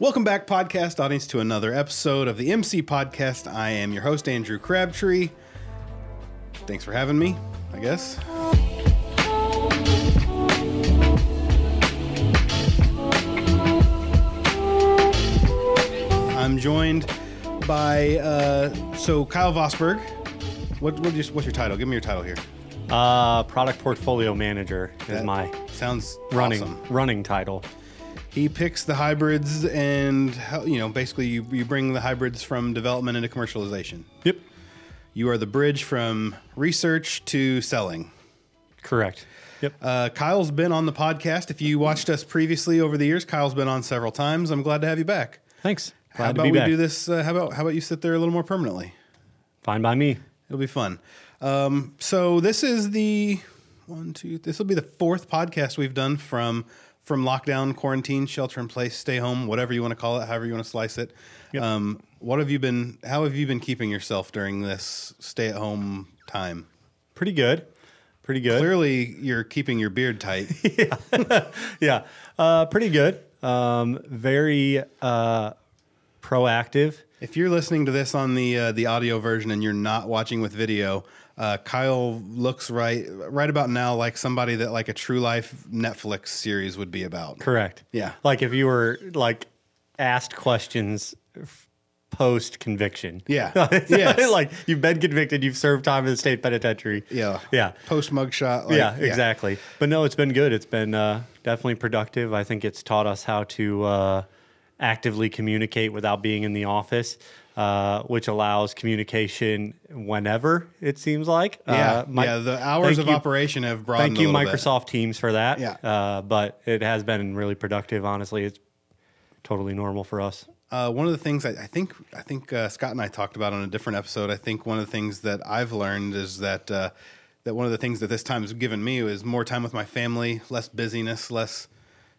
Welcome back, podcast audience, to another episode of the MC Podcast. I am your host, Andrew Crabtree. Thanks for having me, I guess. I'm joined by, uh, so Kyle Vosberg. What, what is, what's your title? Give me your title here. Uh, product portfolio manager is That my Sounds running awesome. running title. He picks the hybrids and, you know, basically you, you bring the hybrids from development into commercialization. Yep, You are the bridge from research to selling. correct. Yep. Uh, Kyle's been on the podcast. If you watched us previously over the years, Kyle's been on several times. I'm glad to have you back. Thanks. Glad how about we back. do this? Uh, how about how about you sit there a little more permanently? Fine by me. It'll be fun. Um, so this is the one, two. This will be the fourth podcast we've done from from lockdown, quarantine, shelter in place, stay home, whatever you want to call it, however you want to slice it. Yep. Um, what have you been? How have you been keeping yourself during this stay at home time? Pretty good. Pretty good. Clearly, you're keeping your beard tight. Yeah. Uh, pretty good. Um, very uh, proactive. If you're listening to this on the uh, the audio version and you're not watching with video, uh, Kyle looks right right about now like somebody that like a true life Netflix series would be about. Correct. Yeah. Like if you were like asked questions post conviction. Yeah. Yes. like you've been convicted, you've served time in the state penitentiary. Yeah. Yeah. Post mugshot. like- yeah, exactly. But no, it's been good. It's been uh, definitely productive. I think it's taught us how to uh, actively communicate without being in the office, uh, which allows communication whenever it seems like. Yeah. Uh, my- yeah. The hours of you- operation have broadened. Thank you, a little bit. Microsoft Teams, for that. Yeah. Uh, but it has been really productive. Honestly, it's totally normal for us. Uh, one of the things I, I think I think uh, Scott and I talked about on a different episode. I think one of the things that I've learned is that uh, that one of the things that this time has given me is more time with my family, less busyness, less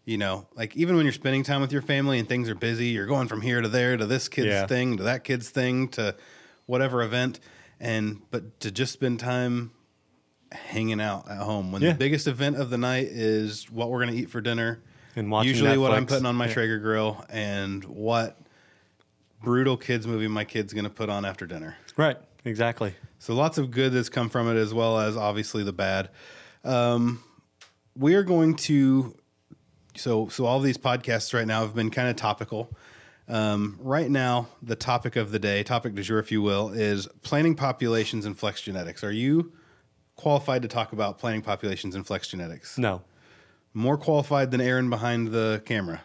you know, like even when you're spending time with your family and things are busy, you're going from here to there to this kid's Yeah. thing to that kid's thing to whatever event, and but to just spend time hanging out at home when Yeah. the biggest event of the night is what we're going to eat for dinner And watching usually what I'm putting on my Yeah. Traeger grill and what brutal kids movie my kid's going to put on after dinner. Right. Exactly. So lots of good that's come from it as well as obviously the bad. Um, we are going to so so all these podcasts right now have been kind of topical. Um, right now, the topic of the day, topic du jour, if you will, is planting populations and flex genetics. Are you qualified to talk about planting populations and flex genetics? No. More qualified than Aaron behind the camera.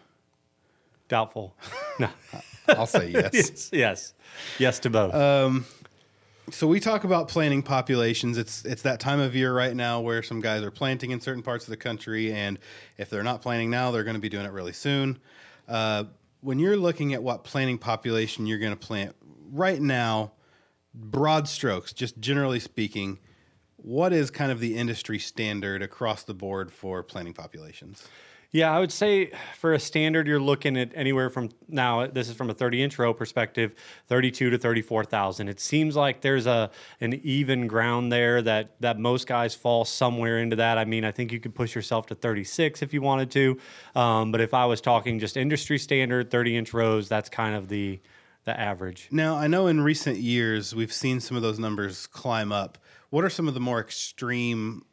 Doubtful. No. I'll say yes. yes. Yes. Yes to both. Uh, So we talk about planting populations. It's it's that time of year right now where some guys are planting in certain parts of the country, and if they're not planting now, they're going to be doing it really soon. Uh, when you're looking at what planting population you're going to plant right now, broad strokes, just generally speaking, what is kind of the industry standard across the board for planting populations? Yeah, I would say for a standard, you're looking at anywhere from now. This is from a 30 inch row perspective, 32 to 34,000. It seems like there's a an even ground there that that most guys fall somewhere into that. I mean, I think you could push yourself to 36 if you wanted to, um, but if I was talking just industry standard 30 inch rows, that's kind of the the average. Now, I know in recent years we've seen some of those numbers climb up. What are some of the more extreme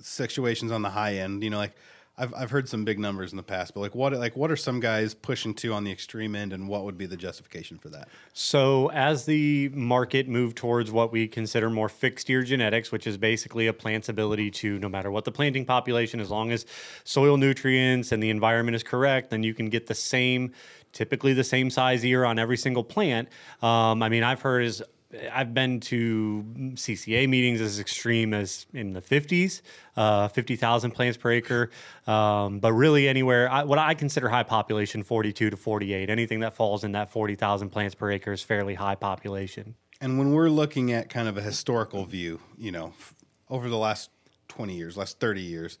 situations on the high end? You know, like I've I've heard some big numbers in the past, but like what like what are some guys pushing to on the extreme end, and what would be the justification for that? So, as the market moved towards what we consider more fixed ear genetics, which is basically a plant's ability to, no matter what the planting population, as long as soil nutrients and the environment is correct, then you can get the same, typically the same size ear on every single plant. Um, I mean, I've heard is I've been to CCA meetings as extreme as in the 50s, uh, 50,000 plants per acre. Um, but really, anywhere, I, what I consider high population, 42 to 48, anything that falls in that 40,000 plants per acre is fairly high population. And when we're looking at kind of a historical view, you know, f- over the last twenty years, last thirty years,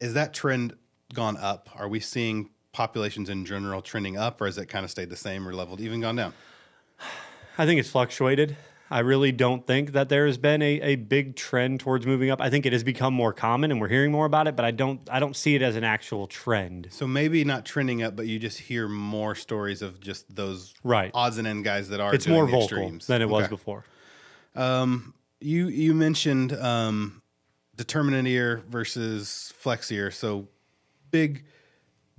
is that trend gone up? Are we seeing populations in general trending up, or has it kind of stayed the same or leveled, even gone down? I think it's fluctuated. I really don't think that there has been a, a big trend towards moving up. I think it has become more common and we're hearing more about it, but I don't I don't see it as an actual trend. So maybe not trending up, but you just hear more stories of just those Right. odds and end guys that are. It's doing more the vocal extremes. than it was Okay. before. You you mentioned um, determinate ear versus flex ear. So big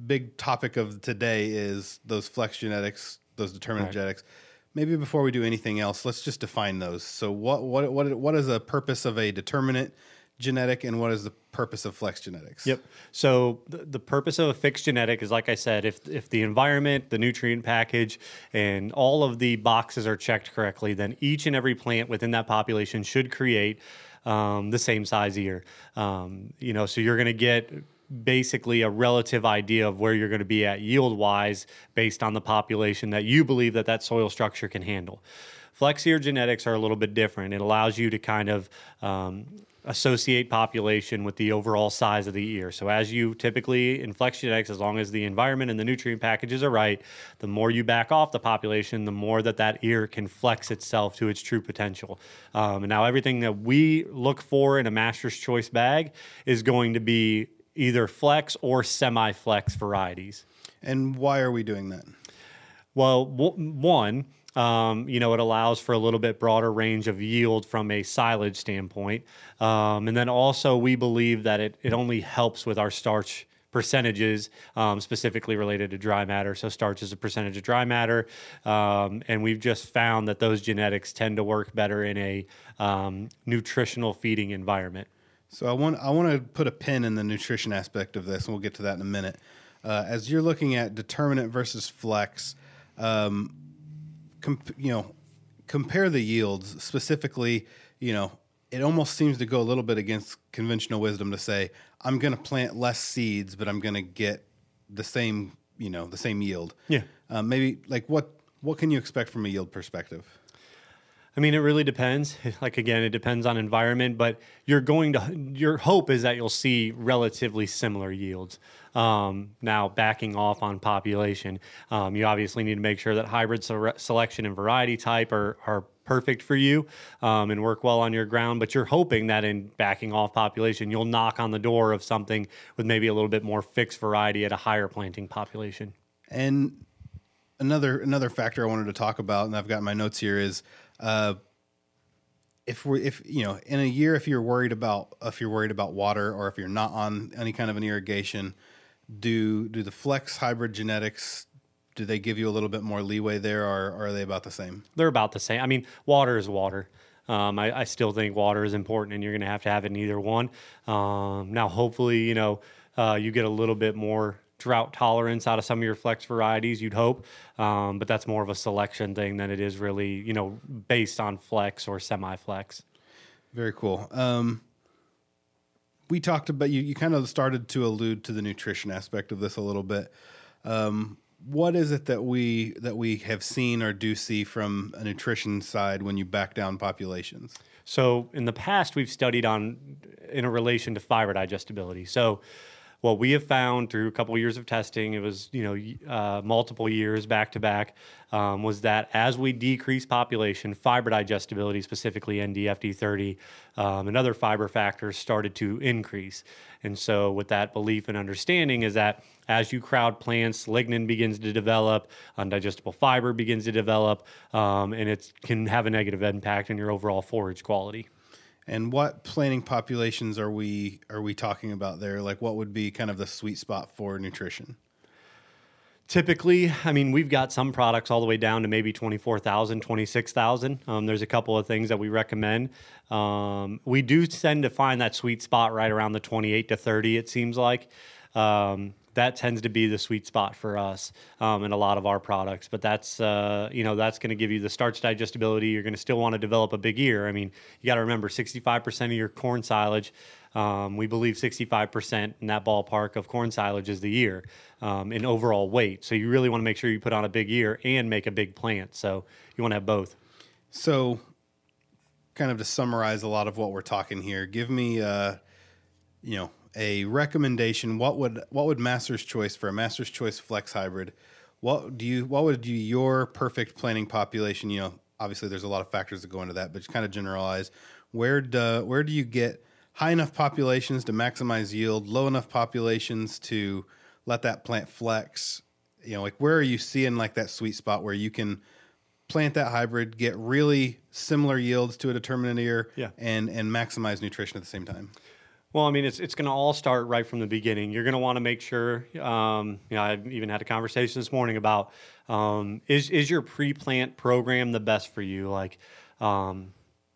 big topic of today is those flex genetics, those determinant Right. genetics. Maybe before we do anything else, let's just define those. So what what what what is the purpose of a determinate genetic and what is the purpose of flex genetics? Yep. So the, the purpose of a fixed genetic is, like I said, if if the environment, the nutrient package, and all of the boxes are checked correctly, then each and every plant within that population should create um, the same size ear. Um, you know, so you're going to get basically a relative idea of where you're going to be at yield wise based on the population that you believe that that soil structure can handle. Flex ear genetics are a little bit different. It allows you to kind of um, associate population with the overall size of the ear. So as you typically in flex genetics, as long as the environment and the nutrient packages are right, the more you back off the population, the more that that ear can flex itself to its true potential. Um, and now everything that we look for in a master's choice bag is going to be either flex or semi-flex varieties. And why are we doing that? Well, w- one, um, you know, it allows for a little bit broader range of yield from a silage standpoint. Um, and then also, we believe that it, it only helps with our starch percentages, um, specifically related to dry matter. So, starch is a percentage of dry matter. Um, and we've just found that those genetics tend to work better in a um, nutritional feeding environment. So I want I want to put a pin in the nutrition aspect of this, and we'll get to that in a minute. Uh, as you're looking at determinant versus flex, um, comp, you know, compare the yields specifically. You know, it almost seems to go a little bit against conventional wisdom to say I'm going to plant less seeds, but I'm going to get the same, you know, the same yield. Yeah. Uh, maybe like what what can you expect from a yield perspective? I mean, it really depends. Like again, it depends on environment, but you're going to your hope is that you'll see relatively similar yields. Um, now, backing off on population, um, you obviously need to make sure that hybrid sele- selection and variety type are are perfect for you um, and work well on your ground. But you're hoping that in backing off population, you'll knock on the door of something with maybe a little bit more fixed variety at a higher planting population. And another another factor I wanted to talk about, and I've got my notes here is uh, if we if you know in a year if you're worried about if you're worried about water or if you're not on any kind of an irrigation, do do the flex hybrid genetics do they give you a little bit more leeway there, or, or are they about the same? they're about the same. I mean, water is water. Um, I, I still think water is important, and you're going to have to have it in either one. Um, now, hopefully, you know, uh, you get a little bit more drought tolerance out of some of your flex varieties. You'd hope, um, but that's more of a selection thing than it is really, you know, based on flex or semi-flex. Very cool. Um, we talked about you. You kind of started to allude to the nutrition aspect of this a little bit. Um, what is it that we that we have seen or do see from a nutrition side when you back down populations? So in the past, we've studied on in a relation to fiber digestibility. So what we have found through a couple of years of testing, it was you know uh, multiple years back to back, um, was that as we decrease population, fiber digestibility, specifically NDFD30 um, and other fiber factors, started to increase. And so with that belief and understanding is that as you crowd plants, lignin begins to develop, undigestible fiber begins to develop, um, and it can have a negative impact on your overall forage quality. And what planting populations are we are we talking about there? Like, what would be kind of the sweet spot for nutrition? Typically, I mean, we've got some products all the way down to maybe 24,000, 26,000. Um, there's a couple of things that we recommend. Um, we do tend to find that sweet spot right around the 28 to 30, it seems like. Um, that tends to be the sweet spot for us um, in a lot of our products. But that's, uh, you know, that's going to give you the starch digestibility. You're going to still want to develop a big ear. I mean, you got to remember 65% of your corn silage um, we believe 65% in that ballpark of corn silage is the ear um, in overall weight. So you really want to make sure you put on a big ear and make a big plant. So you want to have both. So, kind of to summarize a lot of what we're talking here, give me, uh, you know, a recommendation. What would what would Master's Choice for a Master's Choice Flex Hybrid? What do you what would you your perfect planting population? You know, obviously there's a lot of factors that go into that, but just kind of generalize. Where do where do you get high enough populations to maximize yield, low enough populations to let that plant flex? You know, like where are you seeing like that sweet spot where you can plant that hybrid, get really similar yields to a determinate ear, Yeah. and and maximize nutrition at the same time? Well, I mean, it's it's going to all start right from the beginning. You're going to want to make sure. Um, you know, I even had a conversation this morning about um, is is your pre-plant program the best for you? Like, um,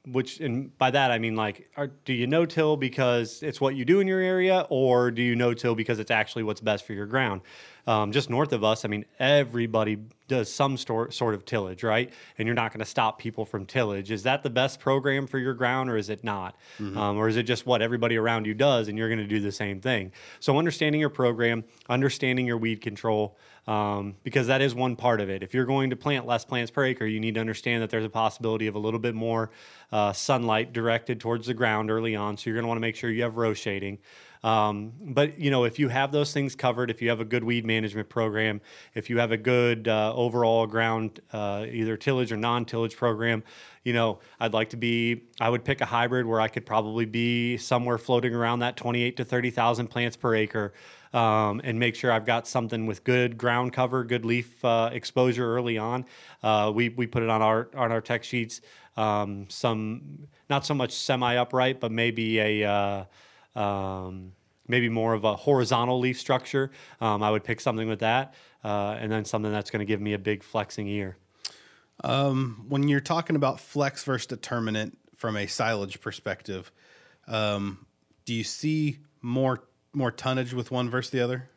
which and by that I mean like, are, do you no-till because it's what you do in your area, or do you no-till because it's actually what's best for your ground? Um, just north of us, I mean, everybody does some stor- sort of tillage, right? And you're not going to stop people from tillage. Is that the best program for your ground, or is it not? Um, or is it just what everybody around you does, and you're going to do the same thing? So, understanding your program, understanding your weed control, um, because that is one part of it. If you're going to plant less plants per acre, you need to understand that there's a possibility of a little bit more uh, sunlight directed towards the ground early on. So, you're going to want to make sure you have row shading. Um, but you know, if you have those things covered, if you have a good weed management program, if you have a good uh, overall ground uh, either tillage or non-tillage program, you know, I'd like to be. I would pick a hybrid where I could probably be somewhere floating around that 28 to 30 thousand plants per acre. Um, and make sure I've got something with good ground cover, good leaf uh, exposure early on. Uh, we, we put it on our on our tech sheets. Um, some not so much semi upright, but maybe a uh, um, maybe more of a horizontal leaf structure. Um, I would pick something with that, uh, and then something that's going to give me a big flexing ear. when you're talking about flex versus determinant from a silage perspective, um, do you see more more tonnage with one versus the other?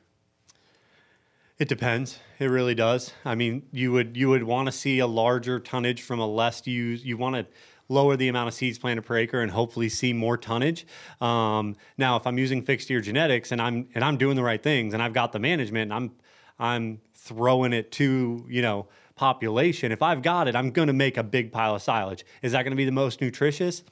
It depends. It really does. I mean, you would you would want to see a larger tonnage from a less use. You want to lower the amount of seeds planted per acre and hopefully see more tonnage. Um, now, if I'm using fixed ear genetics and I'm and I'm doing the right things and I've got the management and I'm I'm throwing it to you know population. If I've got it, I'm going to make a big pile of silage. Is that going to be the most nutritious?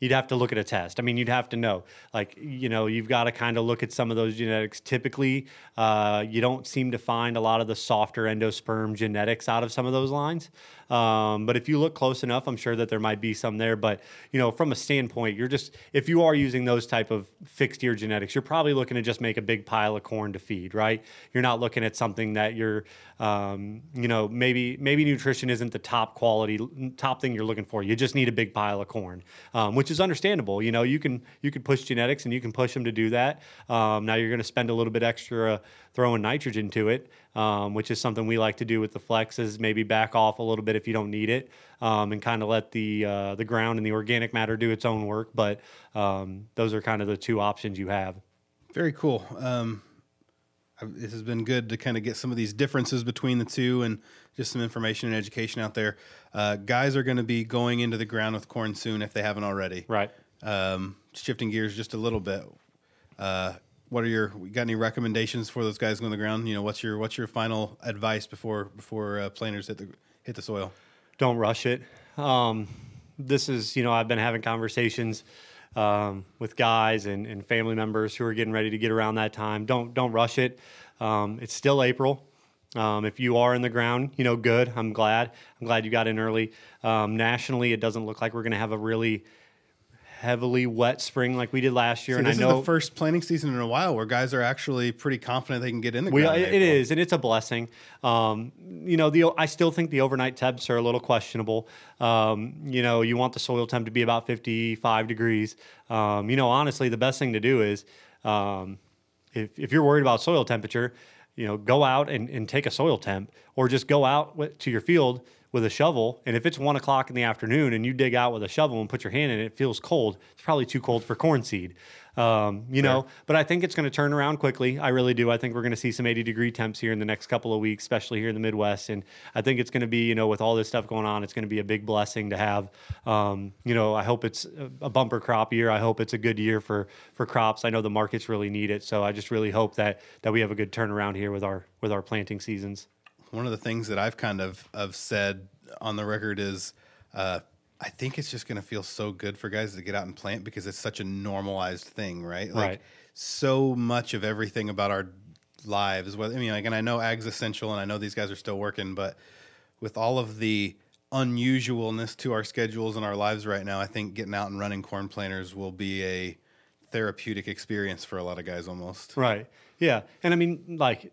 You'd have to look at a test. I mean, you'd have to know. Like, you know, you've got to kind of look at some of those genetics. Typically, uh, you don't seem to find a lot of the softer endosperm genetics out of some of those lines. Um, but if you look close enough, I'm sure that there might be some there. But you know, from a standpoint, you're just if you are using those type of fixed ear genetics, you're probably looking to just make a big pile of corn to feed, right? You're not looking at something that you're, um, you know, maybe maybe nutrition isn't the top quality, top thing you're looking for. You just need a big pile of corn, um, which is understandable. You know, you can you can push genetics and you can push them to do that. Um, now you're going to spend a little bit extra throwing nitrogen to it, um, which is something we like to do with the flexes. Maybe back off a little bit if you don't need it, um, and kind of let the uh, the ground and the organic matter do its own work. But um, those are kind of the two options you have. Very cool. This has been good to kind of get some of these differences between the two and just some information and education out there. Uh, guys are going to be going into the ground with corn soon if they haven't already. Right. Um, shifting gears just a little bit. Uh, what are your got any recommendations for those guys going to the ground? You know, what's your what's your final advice before before uh, planters hit the hit the soil? don't rush it. Um, this is, you know, I've been having conversations um, with guys and, and family members who are getting ready to get around that time. Don't don't rush it. Um, it's still April. Um, if you are in the ground, you know, good. I'm glad. I'm glad you got in early. Um, nationally, it doesn't look like we're going to have a really heavily wet spring like we did last year. So and this I know is the first planting season in a while where guys are actually pretty confident they can get in the We, it April. and it's a blessing. Um, you know, the I still think the overnight temps are a little questionable. Um, you know, you want the soil temp to be about 55 degrees. Um, you know, honestly, the best thing to do is um, if, if you're worried about soil temperature, you know, go out and, and take a soil temp or just go out to your field with a shovel. And if it's one o'clock in the afternoon and you dig out with a shovel and put your hand in it, it feels cold. It's probably too cold for corn seed. Um, you know, but I think it's going to turn around quickly. I really do. I think we're going to see some 80 degree temps here in the next couple of weeks, especially here in the Midwest. And I think it's going to be, you know, with all this stuff going on, it's going to be a big blessing to have. Um, you know, I hope it's a- a bumper crop year. I hope it's a good year for for crops. I know the markets really need it, so I just really hope that that we have a good turnaround here with our with our planting seasons. One of the things that I've kind of of said on the record is uh, I think it's just going to feel so good for guys to get out and plant because it's such a normalized thing, right? Like Right. so much of everything about our lives. Whether I mean, like, and I know ag's essential, and I know these guys are still working, but with all of the unusualness to our schedules and our lives right now, I think getting out and running corn planters will be a therapeutic experience for a lot of guys almost. Right. Yeah. And I mean, like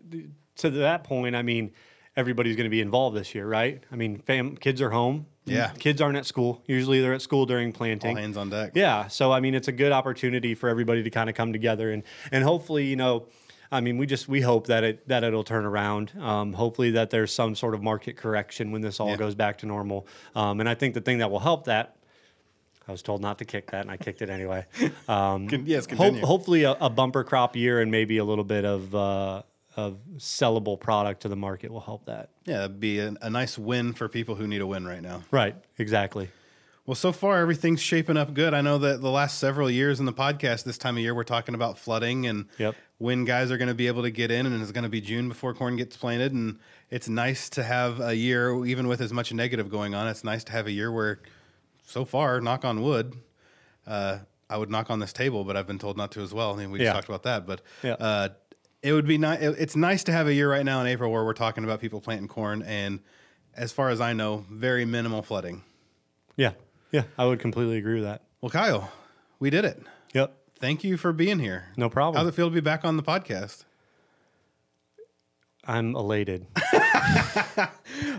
to that point, I mean, everybody's going to be involved this year, right? I mean, fam, kids are home. Yeah. Kids aren't at school. Usually they're at school during planting. All hands on deck. Yeah. So I mean, it's a good opportunity for everybody to kind of come together and and hopefully, you know, I mean, we just we hope that it that it'll turn around. Um, hopefully that there's some sort of market correction when this all Yeah. goes back to normal. Um, and I think the thing that will help that. I was told not to kick that, and I kicked it anyway. Um, yes, continue. hopefully, a, a bumper crop year and maybe a little bit of uh, of sellable product to the market will help that. Yeah, it'd be a, a nice win for people who need a win right now. Right. Exactly. Well, so far everything's shaping up good. I know that the last several years in the podcast, this time of year, we're talking about flooding and Yep. when guys are going to be able to get in, and it's going to be June before corn gets planted. And it's nice to have a year, even with as much negative going on. It's nice to have a year where, so far, knock on wood, uh, I would knock on this table, but I've been told not to as well. I mean, we just Yeah. talked about that, but Yeah. uh, it would be nice. It's nice to have a year right now in April where we're talking about people planting corn, and as far as I know, very minimal flooding. Yeah. Yeah. I would completely agree with that. Well, Kyle, we did it. Yep. Thank you for being here. No problem. How's it feel to be back on the podcast? I'm elated.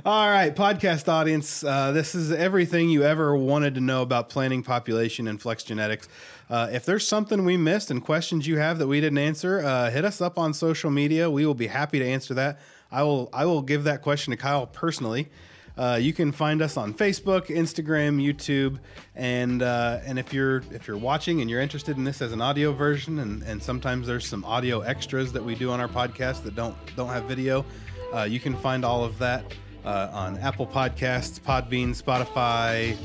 All right, podcast audience. Uh, this is everything you ever wanted to know about planting population and flex genetics. Uh, if there's something we missed and questions you have that we didn't answer, uh, hit us up on social media. We will be happy to answer that. I will. I will give that question to Kyle personally. Uh, you can find us on Facebook, Instagram, YouTube, and uh, and if you're if you're watching and you're interested in this as an audio version, and, and sometimes there's some audio extras that we do on our podcast that don't don't have video, uh, you can find all of that uh, on Apple Podcasts, Podbean, Spotify,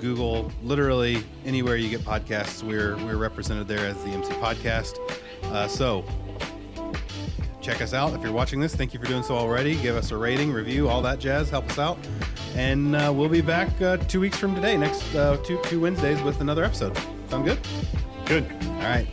Google, literally anywhere you get podcasts. We're we're represented there as the MC Podcast. Uh, so check us out if you're watching this. Thank you for doing so already. Give us a rating, review, all that jazz. Help us out, and uh, we'll be back uh, two weeks from today, next uh, two two Wednesdays with another episode. Sound good? Good. All right.